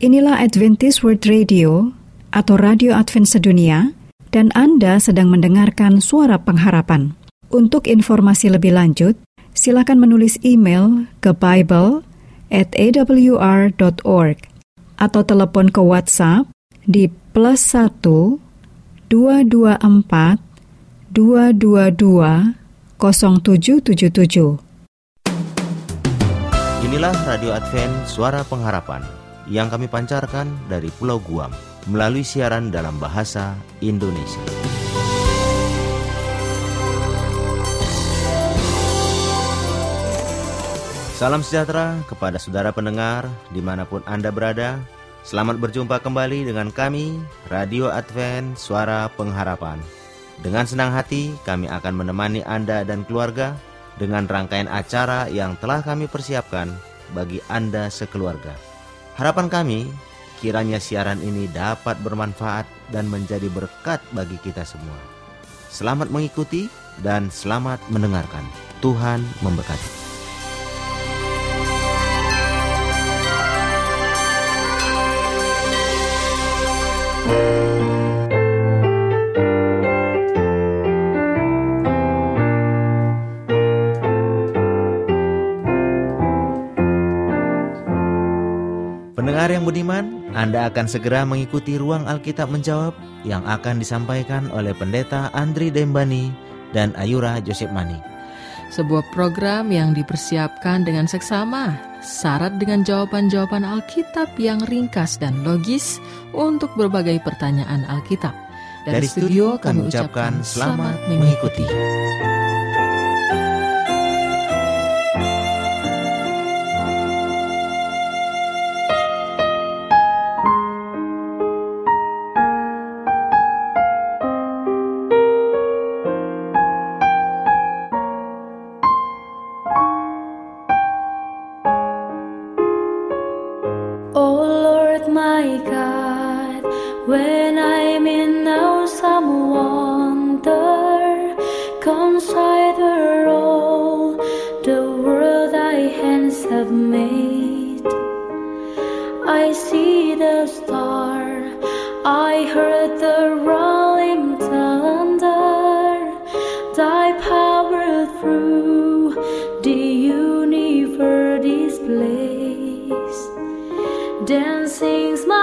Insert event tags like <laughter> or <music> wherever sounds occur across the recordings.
Inilah Adventist World Radio atau Radio Advent Sedunia dan Anda sedang mendengarkan suara pengharapan. Untuk informasi lebih lanjut, silakan menulis email ke Bible at awr.org atau telepon ke WhatsApp di plus 1 224 222 0777. Inilah Radio Advent Suara Pengharapan yang kami pancarkan dari Pulau Guam melalui siaran dalam bahasa Indonesia. Salam sejahtera kepada saudara pendengar di mana pun Anda berada. Selamat berjumpa kembali dengan kami, Radio Advent Suara Pengharapan. Dengan senang hati, kami akan menemani Anda dan keluarga dengan rangkaian acara yang telah kami persiapkan bagi Anda sekeluarga. Harapan kami, kiranya siaran ini dapat bermanfaat dan menjadi berkat bagi kita semua. Selamat mengikuti dan selamat mendengarkan. Tuhan memberkati. Pendengar Anda akan segera mengikuti ruang Alkitab menjawab yang akan disampaikan oleh Pendeta Andri Dembani dan Ayura Joseph Mani. Sebuah program yang dipersiapkan dengan seksama, syarat dengan jawaban-jawaban Alkitab yang ringkas dan logis untuk berbagai pertanyaan Alkitab. Dari, studio kami ucapkan selamat mengikuti. Oh dancing's my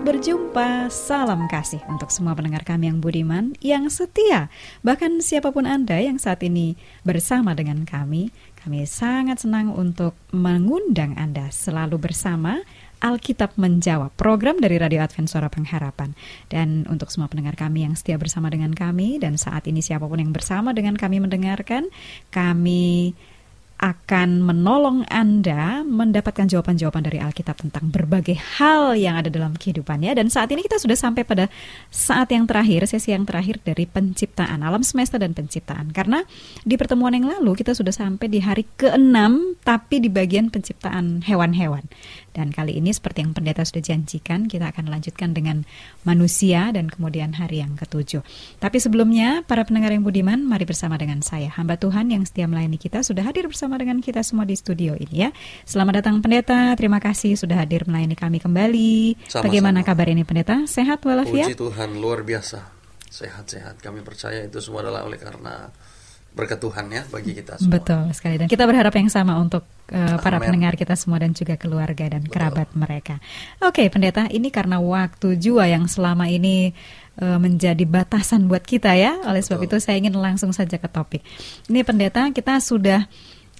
Selamat berjumpa, salam kasih untuk semua pendengar kami yang budiman, yang setia. Bahkan siapa pun Anda yang saat ini bersama dengan kami, kami sangat senang untuk mengundang Anda selalu bersama Alkitab Menjawab, program dari Radio Advent Suara Pengharapan. Dan untuk semua pendengar kami yang setia bersama dengan kami, dan saat ini siapa pun yang bersama dengan kami mendengarkan, kami akan menolong Anda mendapatkan jawaban-jawaban dari Alkitab tentang berbagai hal yang ada dalam kehidupannya. Dan saat ini kita sudah sampai pada saat yang terakhir, sesi yang terakhir dari penciptaan, alam semesta dan penciptaan. Karena di pertemuan yang lalu kita sudah sampai di hari ke-6, tapi di bagian penciptaan hewan-hewan. Dan kali ini seperti yang pendeta sudah janjikan, kita akan lanjutkan dengan manusia dan kemudian hari yang ketujuh. Tapi sebelumnya, para pendengar yang budiman, mari bersama dengan saya, hamba Tuhan yang setia melayani kita, sudah hadir bersama dengan kita semua di studio ini ya. Selamat datang pendeta, terima kasih sudah hadir melayani kami kembali. Sama-sama. Bagaimana kabar ini pendeta? Sehat walafiat? Puji Tuhan luar biasa sehat-sehat. Kami percaya itu semua adalah oleh karena berkat Tuhan ya bagi kita semua. Betul sekali dan kita berharap yang sama untuk uh, para pendengar kita semua dan juga keluarga dan Betul. kerabat mereka. Oke, pendeta, ini karena waktu jua yang selama ini uh, menjadi batasan buat kita ya. Oleh sebab itu Betul. saya ingin langsung saja ke topik. Ini pendeta, kita sudah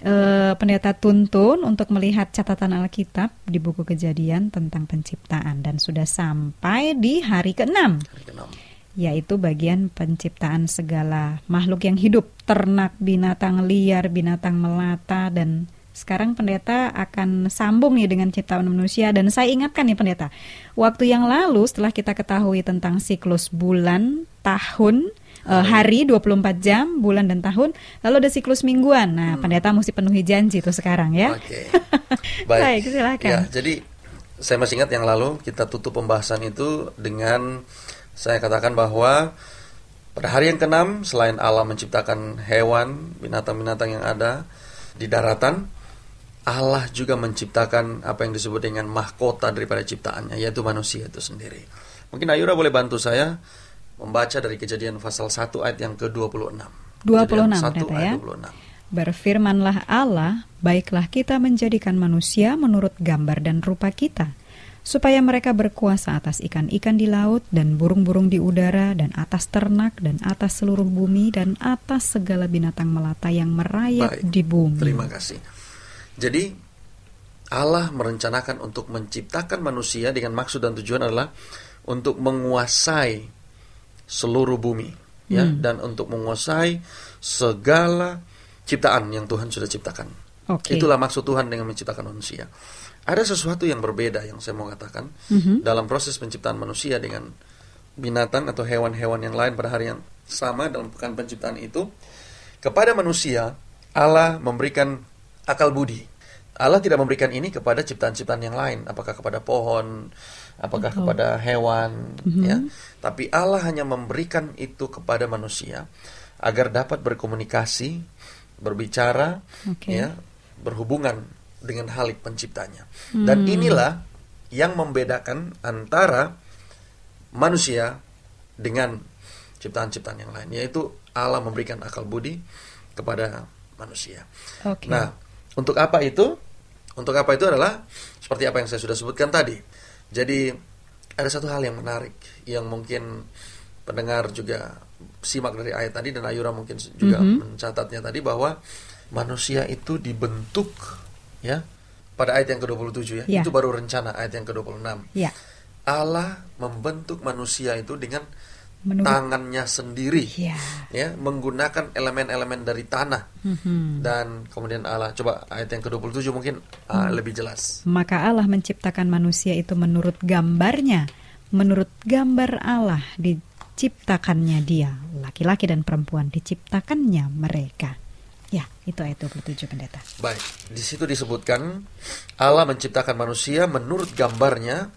uh, pendeta tuntun untuk melihat catatan Alkitab di buku Kejadian tentang penciptaan dan sudah sampai di hari ke-6 Hari keenam. Yaitu bagian penciptaan segala makhluk yang hidup, ternak, binatang liar, binatang melata dan sekarang pendeta akan sambung nih dengan ciptaan manusia dan saya ingatkan nih pendeta, waktu yang lalu setelah kita ketahui tentang siklus bulan, tahun, eh, hari 24 jam, bulan dan tahun, lalu ada siklus mingguan. Nah, pendeta mesti penuhi janji tuh sekarang ya. Oke. <laughs> Baik, silakan. Ya, jadi saya masih ingat yang lalu kita tutup pembahasan itu dengan saya katakan bahwa pada hari yang keenam selain Allah menciptakan hewan, binatang-binatang yang ada di daratan, Allah juga menciptakan apa yang disebut dengan mahkota daripada ciptaannya, yaitu manusia itu sendiri. Mungkin Ayura boleh bantu saya membaca dari kejadian pasal 1 ayat yang ke-26. 26 Kejadian 1 pendeta ayat ya. 26. Berfirmanlah Allah, baiklah kita menjadikan manusia menurut gambar dan rupa kita, supaya mereka berkuasa atas ikan-ikan di laut dan burung-burung di udara dan atas ternak dan atas seluruh bumi dan atas segala binatang melata yang merayap Baik, di bumi. Terima kasih. Jadi Allah merencanakan untuk menciptakan manusia dengan maksud dan tujuan adalah untuk menguasai seluruh bumi ya Hmm. dan untuk menguasai segala ciptaan yang Tuhan sudah ciptakan. Oke. Itulah maksud Tuhan dengan menciptakan manusia. Ada sesuatu yang berbeda yang saya mau katakan Mhm. dalam proses penciptaan manusia dengan binatang atau hewan-hewan yang lain pada hari yang sama dalam pekan penciptaan itu. Kepada manusia, Allah memberikan akal budi. Allah tidak memberikan ini kepada ciptaan-ciptaan yang lain, apakah kepada pohon, apakah Betul. kepada hewan, Mhm. ya. Tapi Allah hanya memberikan itu kepada manusia agar dapat berkomunikasi, berbicara, Oke. ya, berhubungan dengan halik penciptanya. Dan Hmm. inilah yang membedakan antara manusia dengan ciptaan-ciptaan yang lain, yaitu Allah memberikan akal budi kepada manusia. Oke. Nah, untuk apa itu? Untuk apa itu adalah seperti apa yang saya sudah sebutkan tadi. Jadi ada satu hal yang menarik yang mungkin pendengar juga simak dari ayat tadi dan Ayura mungkin juga Mhm. mencatatnya tadi bahwa manusia itu dibentuk ya pada ayat yang ke-27 ya. Ya. Itu baru rencana ayat yang ke-26. Ya, Allah membentuk manusia itu dengan menurut tangannya sendiri ya. ya menggunakan elemen-elemen dari tanah Mhm. dan kemudian Allah coba ayat yang ke-27 mungkin uh, Hmm. lebih jelas. Maka Allah menciptakan manusia itu menurut gambarnya, menurut gambar Allah diciptakannya dia, laki-laki dan perempuan diciptakannya mereka. Ya, itu ayat 27 pendeta. Baik, di situ disebutkan Allah menciptakan manusia menurut gambarnya,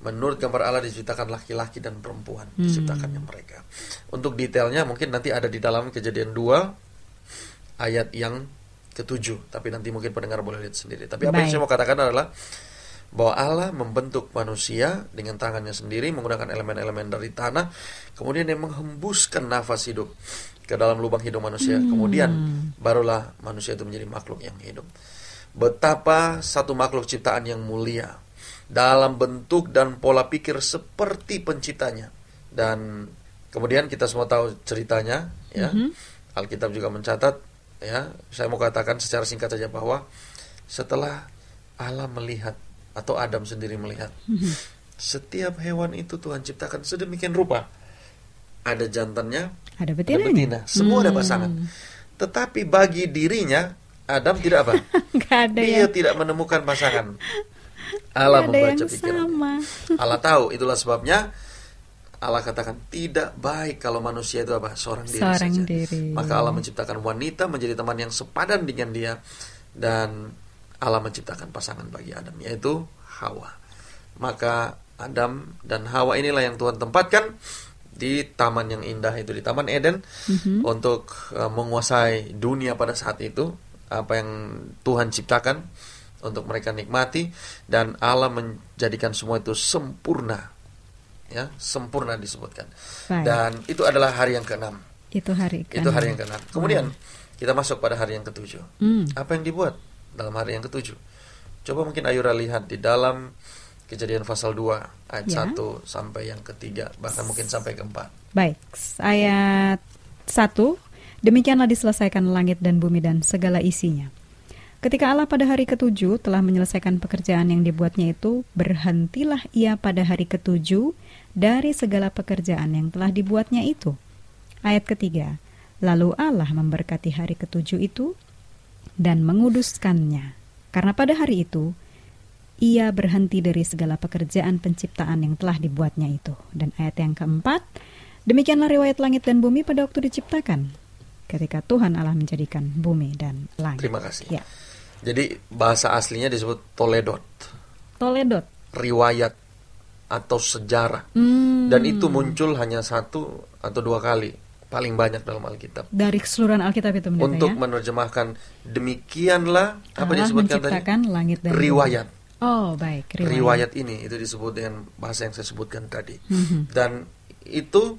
menurut gambar Allah diciptakan laki-laki dan perempuan, Hmm. diciptakannya mereka. Untuk detailnya mungkin nanti ada di dalam Kejadian 2 ayat yang ketujuh, tapi nanti mungkin pendengar boleh lihat sendiri. Tapi apa yang Baik. saya mau katakan adalah bahwa Allah membentuk manusia dengan tangannya sendiri menggunakan elemen-elemen dari tanah, kemudian dia menghembuskan nafas hidup ke dalam lubang hidung manusia. Kemudian barulah manusia itu menjadi makhluk yang hidup. Betapa satu makhluk ciptaan yang mulia dalam bentuk dan pola pikir seperti penciptanya. Dan kemudian kita semua tahu ceritanya ya. Alkitab juga mencatat ya. Saya mau katakan secara singkat saja bahwa setelah Allah melihat atau Adam sendiri melihat. Mhm. Setiap hewan itu Tuhan ciptakan sedemikian rupa. Ada jantannya, Ada ada betinanya. betina, semua ada Hmm. pasangan. Tetapi bagi dirinya Adam tidak apa? <laughs> Ada Dia yang, tidak menemukan pasangan. <laughs> Allah ada yang membaca pikiran. sama. <laughs> Allah tahu, itulah sebabnya Allah katakan tidak baik kalau manusia itu apa? Seorang diri Seorang saja. diri. Maka Allah menciptakan wanita menjadi teman yang sepadan dengan dia dan Allah menciptakan pasangan bagi Adam yaitu Hawa. Maka Adam dan Hawa inilah yang Tuhan tempatkan di taman yang indah itu di Taman Eden Mhm. untuk uh, menguasai dunia pada saat itu apa yang Tuhan ciptakan untuk mereka nikmati dan Allah menjadikan semua itu sempurna. Ya sempurna disebutkan. Baik. dan itu adalah hari yang keenam. Itu hari ke itu hari yang keenam. Kemudian kita masuk pada hari yang ketujuh. Hmm. apa yang dibuat dalam hari yang ketujuh? Coba mungkin Ayura lihat di dalam kejadian pasal 2 ayat Ya. 1 sampai yang ketiga bahkan mungkin sampai keempat Baik, ayat 1. Demikianlah diselesaikan langit dan bumi dan segala isinya. Ketika Allah pada hari ketujuh telah menyelesaikan pekerjaan yang dibuatnya itu, berhentilah ia pada hari ketujuh dari segala pekerjaan yang telah dibuatnya itu. Ayat ketiga, lalu Allah memberkati hari ketujuh itu dan menguduskannya. Karena pada hari itu, ia berhenti dari segala pekerjaan penciptaan yang telah dibuatnya itu. Dan ayat yang keempat, demikianlah riwayat langit dan bumi pada waktu diciptakan. Ketika Tuhan Allah menjadikan bumi dan langit. terima kasih Ya. jadi bahasa aslinya disebut Toledot Toledot. riwayat atau sejarah Hmm, dan itu muncul hanya satu atau dua kali paling banyak dalam Alkitab dari keseluruhan Alkitab itu untuk ya. menerjemahkan demikianlah apa Allah disebutkan tadi langit dan bumi. Riwayat Oh, baik, riwayat. riwayat ini itu disebut dengan bahasa yang saya sebutkan tadi Mhm. dan itu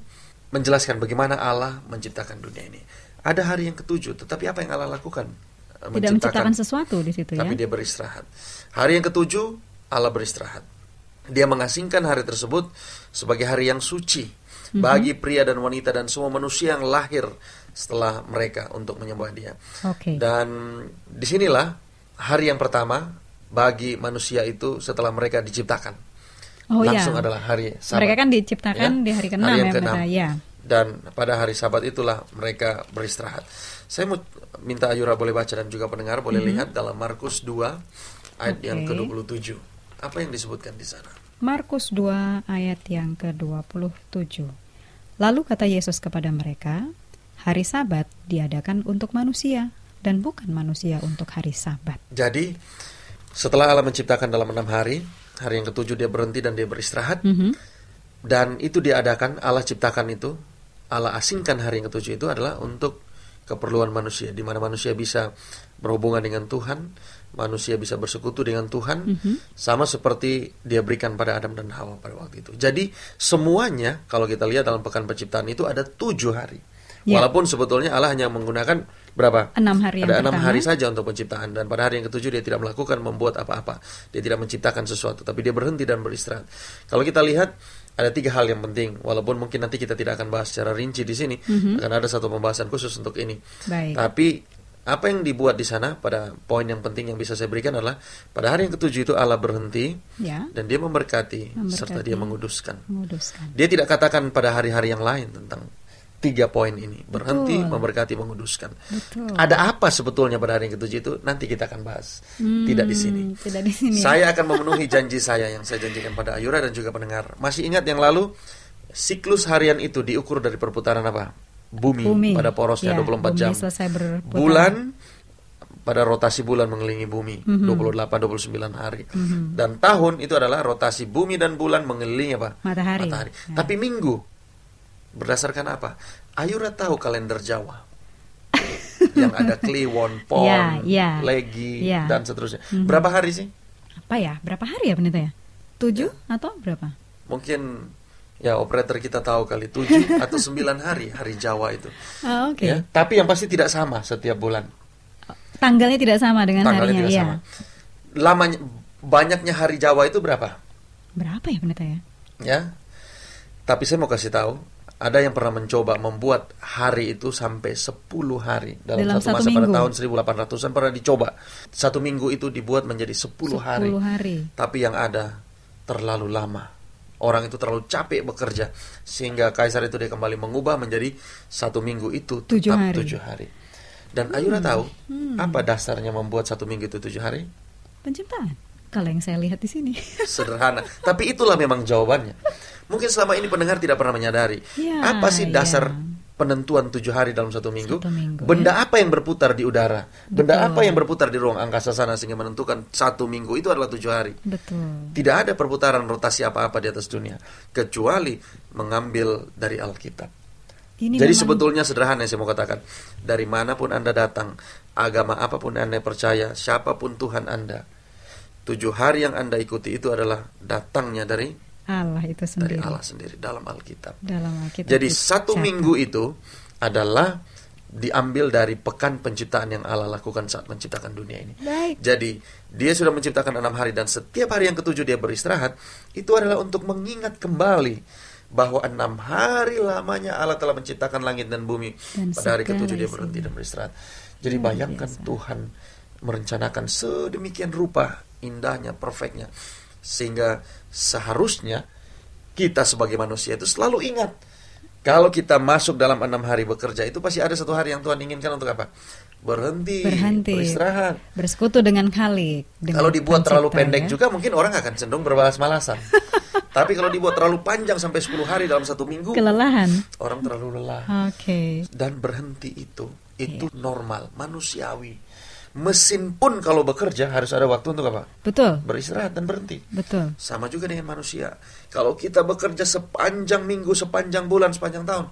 menjelaskan bagaimana Allah menciptakan dunia ini ada hari yang ketujuh tetapi apa yang Allah lakukan Eh, Tidak menciptakan sesuatu di situ tapi ya. dia beristirahat. Hari yang ketujuh Allah beristirahat. Dia mengasingkan hari tersebut sebagai hari yang suci Mhm. bagi pria dan wanita dan semua manusia yang lahir setelah mereka untuk menyembah Dia. Oke. Dan di sinilah hari yang pertama bagi manusia itu setelah mereka diciptakan. Oh Langsung ya. adalah hari Sabat. Mereka kan diciptakan Ya, di hari ke-6 hari yang ya. Ya. Dan pada hari Sabat itulah mereka beristirahat. Saya mau minta Ayura boleh baca dan juga pendengar boleh lihat dalam Markus 2 ayat yang Mhm. Oke. ke-27. Apa yang disebutkan di sana? Markus 2 ayat yang ke-27. Lalu kata Yesus kepada mereka, hari sabat diadakan untuk manusia dan bukan manusia untuk hari sabat. Jadi setelah Allah menciptakan dalam enam hari, hari yang ketujuh dia berhenti dan dia beristirahat. Mhm. Dan itu diadakan, Allah ciptakan itu, Allah asingkan hari yang ketujuh itu adalah untuk keperluan manusia, di mana manusia bisa berhubungan dengan Tuhan, manusia bisa bersekutu dengan Tuhan, Mhm. sama seperti dia berikan pada Adam dan Hawa pada waktu itu. Jadi semuanya, kalau kita lihat dalam pekan penciptaan itu ada tujuh hari. Ya. Walaupun sebetulnya Allah hanya menggunakan berapa? Enam hari ada enam hari saja untuk penciptaan dan pada hari yang ketujuh dia tidak melakukan membuat apa-apa dia tidak menciptakan sesuatu tapi dia berhenti dan beristirahat kalau kita lihat ada tiga hal yang penting walaupun mungkin nanti kita tidak akan bahas secara rinci di sini akan ada satu pembahasan khusus untuk ini. Baik. tapi apa yang dibuat di sana pada poin yang penting yang bisa saya berikan adalah pada hari yang ketujuh itu Allah berhenti Ya, dan dia memberkati, Memberkati. serta dia menguduskan menguduskan. dia tidak katakan pada hari-hari yang lain tentang tiga poin ini berhenti Betul. memberkati menguduskan Betul. ada apa sebetulnya pada hari yang ketujuh itu nanti kita akan bahas tidak di sini Hmm, Tidak di sini. ya. saya akan memenuhi janji saya yang saya janjikan pada Ayura dan juga pendengar masih ingat yang lalu siklus harian itu diukur dari perputaran apa bumi, Bumi. pada porosnya Ya, 24 bumi jam bulan pada rotasi bulan mengelilingi bumi Mhm. 28 29 hari dan tahun itu adalah rotasi bumi dan bulan mengelilingi apa Matahari. matahari Ya. tapi minggu berdasarkan apa Ayura tahu kalender Jawa <laughs> yang ada Kliwon, Pon, Ya, ya. Legi Ya. dan seterusnya Mhm. berapa hari sih Apa ya? Berapa hari ya pendeta ya? Tujuh atau berapa? mungkin ya operator kita tahu kali 7 <laughs> atau 9 hari hari Jawa itu Ah, Oke. ya tapi yang pasti tidak sama setiap bulan Tanggalnya tidak sama dengan tanggalnya harinya. tidak ya. sama lamanya banyaknya hari Jawa itu berapa Berapa ya pendeta ya? ya tapi saya mau kasih tahu ada yang pernah mencoba membuat hari itu sampai 10 hari dalam, Dalam satu satu masa pada tahun 1800-an pernah dicoba. Satu minggu itu dibuat menjadi 10, 10 hari. hari. Tapi yang ada terlalu lama. Orang itu terlalu capek bekerja sehingga kaisar itu dia kembali mengubah menjadi satu minggu itu tetap hari. tujuh hari. Dan Ayura tahu apa dasarnya membuat satu minggu itu tujuh hari? Penciptaan. Kalau yang saya lihat di sini. Sederhana. Tapi itulah memang jawabannya. Mungkin selama ini pendengar tidak pernah menyadari Ya, apa sih dasar ya. penentuan tujuh hari dalam satu minggu. Satu minggu, Benda apa yang berputar di udara? Benda Betul. apa yang berputar di ruang angkasa sana sehingga menentukan satu minggu itu adalah tujuh hari. Betul. Tidak ada perputaran rotasi apa-apa di atas dunia kecuali mengambil dari Alkitab. Ini Jadi memang- sebetulnya sederhana yang saya mau katakan. Dari mana pun Anda datang, agama apa pun Anda percaya, siapa pun Tuhan Anda, tujuh hari yang Anda ikuti itu adalah datangnya dari Allah itu dari sendiri. Allah sendiri dalam Alkitab. Dalam Alkitab Jadi satu minggu itu adalah diambil dari pekan penciptaan yang Allah lakukan saat menciptakan dunia ini. Baik. Jadi dia sudah menciptakan enam hari dan setiap hari yang ketujuh dia beristirahat itu adalah untuk mengingat kembali bahwa enam hari lamanya Allah telah menciptakan langit dan bumi. Dan Pada hari ketujuh dia berhenti dan beristirahat. Jadi bayangkan biasa. Tuhan merencanakan sedemikian rupa indahnya, perfectnya sehingga seharusnya kita sebagai manusia itu selalu ingat kalau kita masuk dalam enam hari bekerja itu pasti ada satu hari yang Tuhan inginkan untuk apa? Berhenti, Berhenti. beristirahat. Bersekutu dengan Khalik. dengan Kalau dibuat terlalu pendek ya. juga mungkin orang akan cenderung berbalas-malasan. <laughs> Tapi kalau dibuat terlalu panjang sampai 10 hari dalam satu minggu, Kelelahan. orang terlalu lelah. Oke. Dan berhenti itu, itu Iya. normal, manusiawi. Mesin pun kalau bekerja harus ada waktu untuk apa? Betul. Beristirahat dan berhenti. Betul. Sama juga dengan manusia. Kalau kita bekerja sepanjang minggu, sepanjang bulan, sepanjang tahun,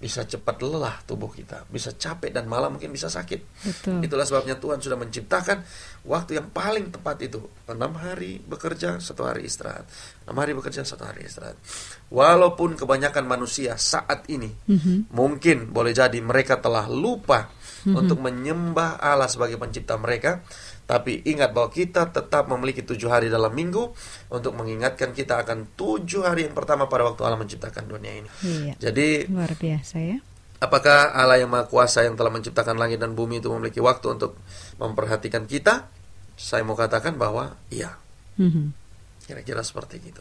bisa cepat lelah tubuh kita, bisa capek dan malah mungkin bisa sakit. Betul. Itulah sebabnya Tuhan sudah menciptakan waktu yang paling tepat itu enam hari bekerja, satu hari istirahat. Enam hari bekerja, satu hari istirahat. Walaupun kebanyakan manusia saat ini Mhm. mungkin boleh jadi mereka telah lupa <laughs> untuk menyembah Allah sebagai pencipta mereka. Tapi ingat bahwa kita tetap memiliki tujuh hari dalam minggu untuk mengingatkan kita akan tujuh hari yang pertama pada waktu Allah menciptakan dunia ini. Iya. Jadi Luar biasa ya. Apakah Allah yang Maha Kuasa yang telah menciptakan langit dan bumi itu memiliki waktu untuk memperhatikan kita? Saya mau katakan bahwa iya, Mhm. kira-kira seperti itu.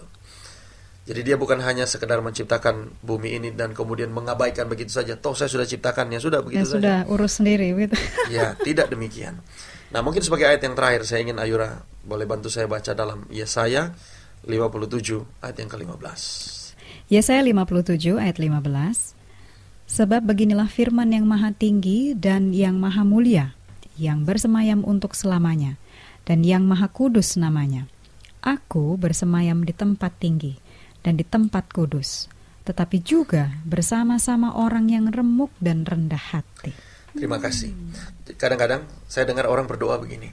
Jadi dia bukan hanya sekedar menciptakan bumi ini dan kemudian mengabaikan begitu saja. Toh saya sudah ciptakannya, sudah Ya begitu saja. sudah urus sendiri gitu. <laughs> Ya, tidak demikian. Nah, mungkin sebagai ayat yang terakhir saya ingin Ayura boleh bantu saya baca dalam Yesaya 57 ayat yang ke-15. Yesaya 57 ayat 15. Sebab beginilah firman yang maha tinggi dan yang maha mulia, yang bersemayam untuk selamanya, dan yang maha kudus namanya. Aku bersemayam di tempat tinggi dan di tempat kudus, tetapi juga bersama-sama orang yang remuk dan rendah hati. Terima kasih. Kadang-kadang saya dengar orang berdoa begini.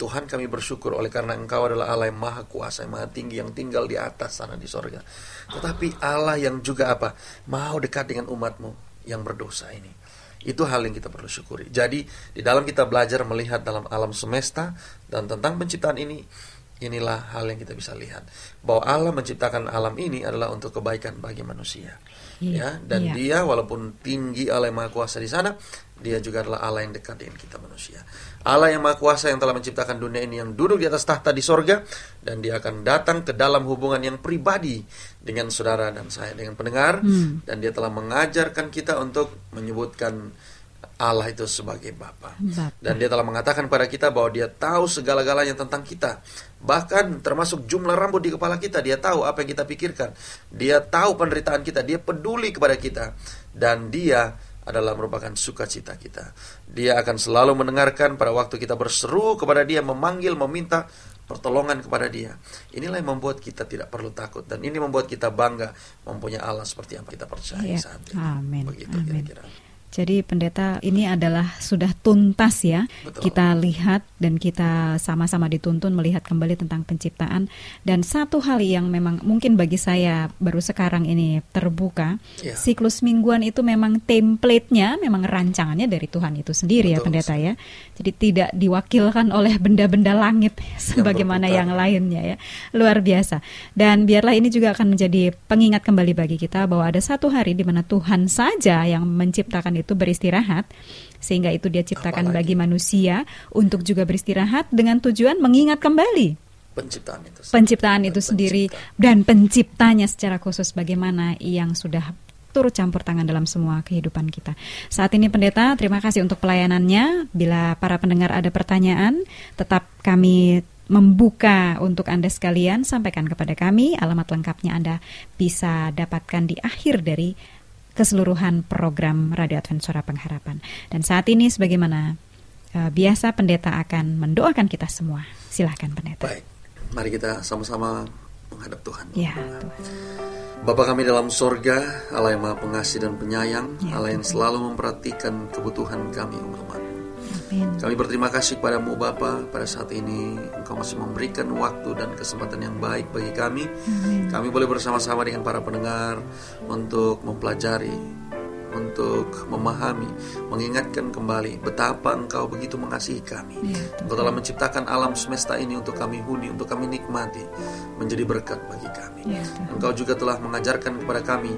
Tuhan kami bersyukur oleh karena Engkau adalah Allah yang maha kuasa, yang maha tinggi, yang tinggal di atas sana di sorga. Tetapi Allah yang juga apa? Mau dekat dengan umatmu yang berdosa ini. Itu hal yang kita perlu syukuri. Jadi di dalam kita belajar melihat dalam alam semesta dan tentang penciptaan ini, inilah hal yang kita bisa lihat. Bahwa Allah menciptakan alam ini adalah untuk kebaikan bagi manusia. Iya, Ya, dan iya. dia walaupun tinggi Allah yang maha kuasa di sana, dia juga adalah Allah yang dekat dengan kita manusia. Allah yang maha kuasa yang telah menciptakan dunia ini yang duduk di atas tahta di sorga dan dia akan datang ke dalam hubungan yang pribadi dengan saudara dan saya dengan pendengar Hmm. dan dia telah mengajarkan kita untuk menyebutkan Allah itu sebagai. Bapa. Dan dia telah mengatakan kepada kita bahwa dia tahu segala-galanya tentang kita. Bahkan termasuk jumlah rambut di kepala kita. Dia tahu apa yang kita pikirkan. Dia tahu penderitaan kita. Dia peduli kepada kita. Dan dia adalah merupakan sukacita kita. Dia akan selalu mendengarkan pada waktu kita berseru kepada dia, memanggil, meminta pertolongan kepada dia. Inilah yang membuat kita tidak perlu takut. Dan ini membuat kita bangga mempunyai Allah seperti yang kita percaya Iya. saat ini. Amin. Begitu Amin. kira-kira. Jadi pendeta ini adalah sudah tuntas ya. Betul. Kita lihat dan kita sama-sama dituntun melihat kembali tentang penciptaan dan satu hal yang memang mungkin bagi saya baru sekarang ini terbuka, Ya. siklus mingguan itu memang template-nya memang rancangannya dari Tuhan itu sendiri ya Betul pendeta ya. Jadi tidak diwakilkan oleh benda-benda langit <laughs> sebagaimana berputar. yang lainnya ya. Luar biasa. Dan biarlah ini juga akan menjadi pengingat kembali bagi kita bahwa ada satu hari di mana Tuhan saja yang menciptakan itu beristirahat sehingga itu dia ciptakan Apalagi. bagi manusia untuk juga beristirahat dengan tujuan mengingat kembali Penciptaan itu. penciptaan itu Dan sendiri pencipta. dan penciptanya secara khusus bagaimana yang sudah turut campur tangan dalam semua kehidupan kita. Saat ini pendeta, terima kasih untuk pelayanannya. Bila para pendengar ada pertanyaan, tetap kami membuka untuk Anda sekalian, sampaikan kepada kami. Alamat lengkapnya Anda bisa dapatkan di akhir dari keseluruhan program Radio Advent Suara Pengharapan. Dan saat ini sebagaimana eh, biasa pendeta akan mendoakan kita semua. Silahkan pendeta. Baik, mari kita sama-sama menghadap Tuhan. Ya, Tuhan. Bapa kami dalam sorga, Allah yang maha pengasih dan penyayang, Ya, Allah yang selalu memperhatikan kebutuhan kami umat. Amin. Kami berterima kasih kepadamu Bapa. Pada saat ini Engkau masih memberikan waktu dan kesempatan yang baik bagi kami. Kami boleh bersama-sama dengan para pendengar Untuk mempelajari Untuk memahami Mengingatkan kembali Betapa Engkau begitu mengasihi kami. Ya, Engkau telah menciptakan alam semesta ini Untuk kami huni, untuk kami nikmati Menjadi berkat bagi kami. Ya. Engkau juga telah mengajarkan kepada kami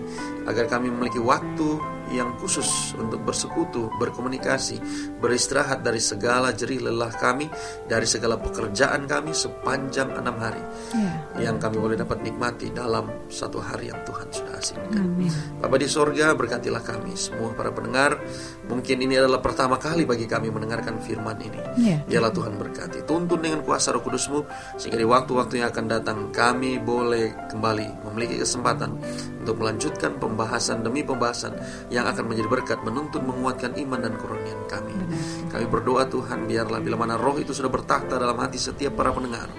agar kami memiliki waktu yang khusus untuk bersekutu, berkomunikasi, beristirahat dari segala jerih lelah kami, dari segala pekerjaan kami sepanjang enam hari Ya, yang kami boleh dapat nikmati dalam satu hari yang Tuhan sudah hasilkan. amin. Bapa di sorga berkatilah kami semua para pendengar Mungkin ini adalah pertama kali bagi kami mendengarkan firman ini Ya. Biarlah Tuhan berkati Tuntun dengan kuasa roh kudusmu Sehingga di waktu-waktu yang akan datang Kami boleh kembali memiliki kesempatan Untuk melanjutkan pembahasan demi pembahasan Yang akan menjadi berkat Menuntun menguatkan iman dan kurnian kami. Kami berdoa Tuhan Biarlah bila mana roh itu sudah bertakhta dalam hati setiap para pendengar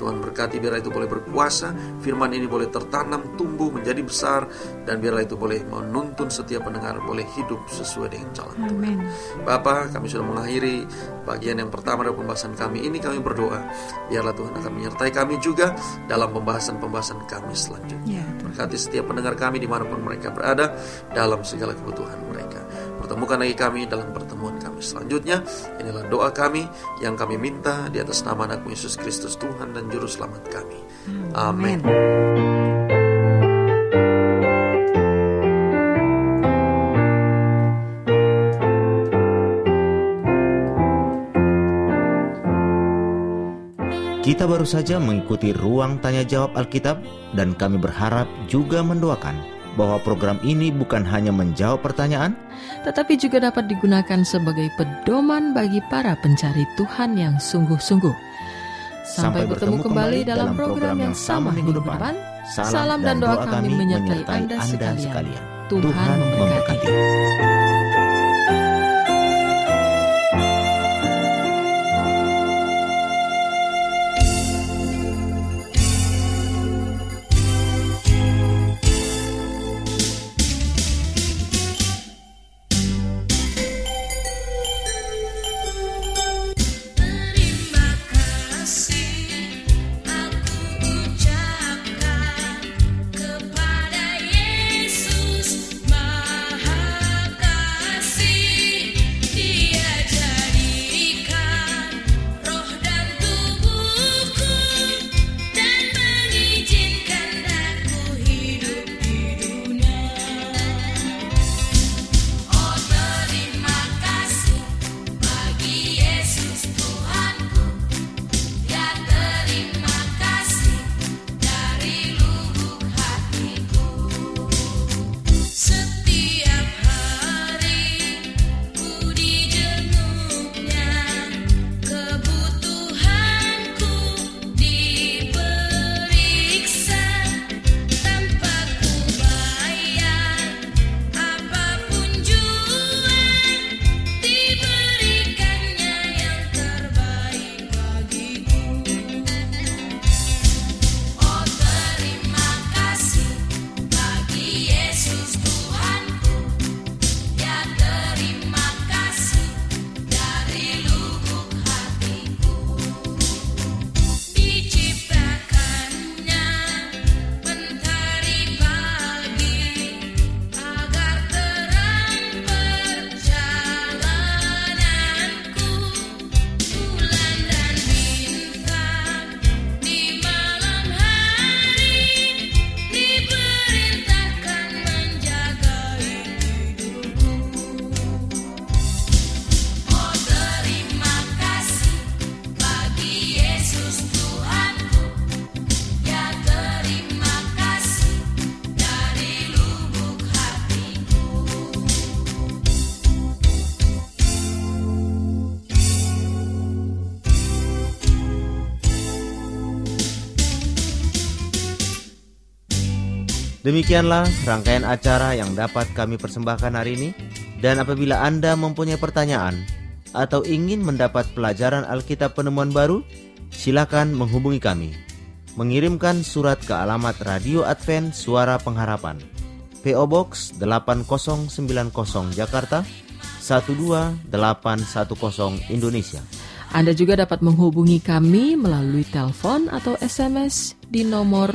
Tuhan berkati biarlah itu boleh berkuasa, firman ini boleh tertanam, tumbuh, menjadi besar, dan biarlah itu boleh menuntun setiap pendengar boleh hidup sesuai dengan jalan Tuhan. Bapa, kami sudah mengakhiri bagian yang pertama dari pembahasan kami ini. Kami berdoa, biarlah Tuhan akan menyertai kami juga dalam pembahasan-pembahasan kami selanjutnya. Ya, Tuhan. Berkati setiap pendengar kami di mana pun mereka berada dalam segala kebutuhan mereka. Pertemukan lagi kami dalam pertemuan kami selanjutnya. Inilah doa kami yang kami minta di atas nama anakmu Yesus Kristus Tuhan dan Juru Selamat kami. Amin. Kita baru saja mengikuti ruang tanya jawab Alkitab dan kami berharap juga mendoakan bahwa program ini bukan hanya menjawab pertanyaan, tetapi juga dapat digunakan sebagai pedoman bagi para pencari Tuhan yang sungguh-sungguh. Sampai, bertemu kembali dalam program yang sama minggu depan. Salam dan doa kami menyertai Anda sekalian. Tuhan memberkati. Demikianlah rangkaian acara yang dapat kami persembahkan hari ini. Dan apabila Anda mempunyai pertanyaan atau ingin mendapat pelajaran Alkitab penemuan baru, silakan menghubungi kami. Mengirimkan surat ke alamat Radio Advent Suara Pengharapan. PO Box 8090 Jakarta 12810 Indonesia. Anda juga dapat menghubungi kami melalui telepon atau SMS di nomor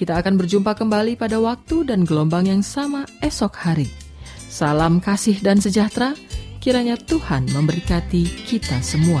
kita akan berjumpa kembali pada waktu dan gelombang yang sama esok hari. Salam kasih dan sejahtera, kiranya Tuhan memberkati kita semua.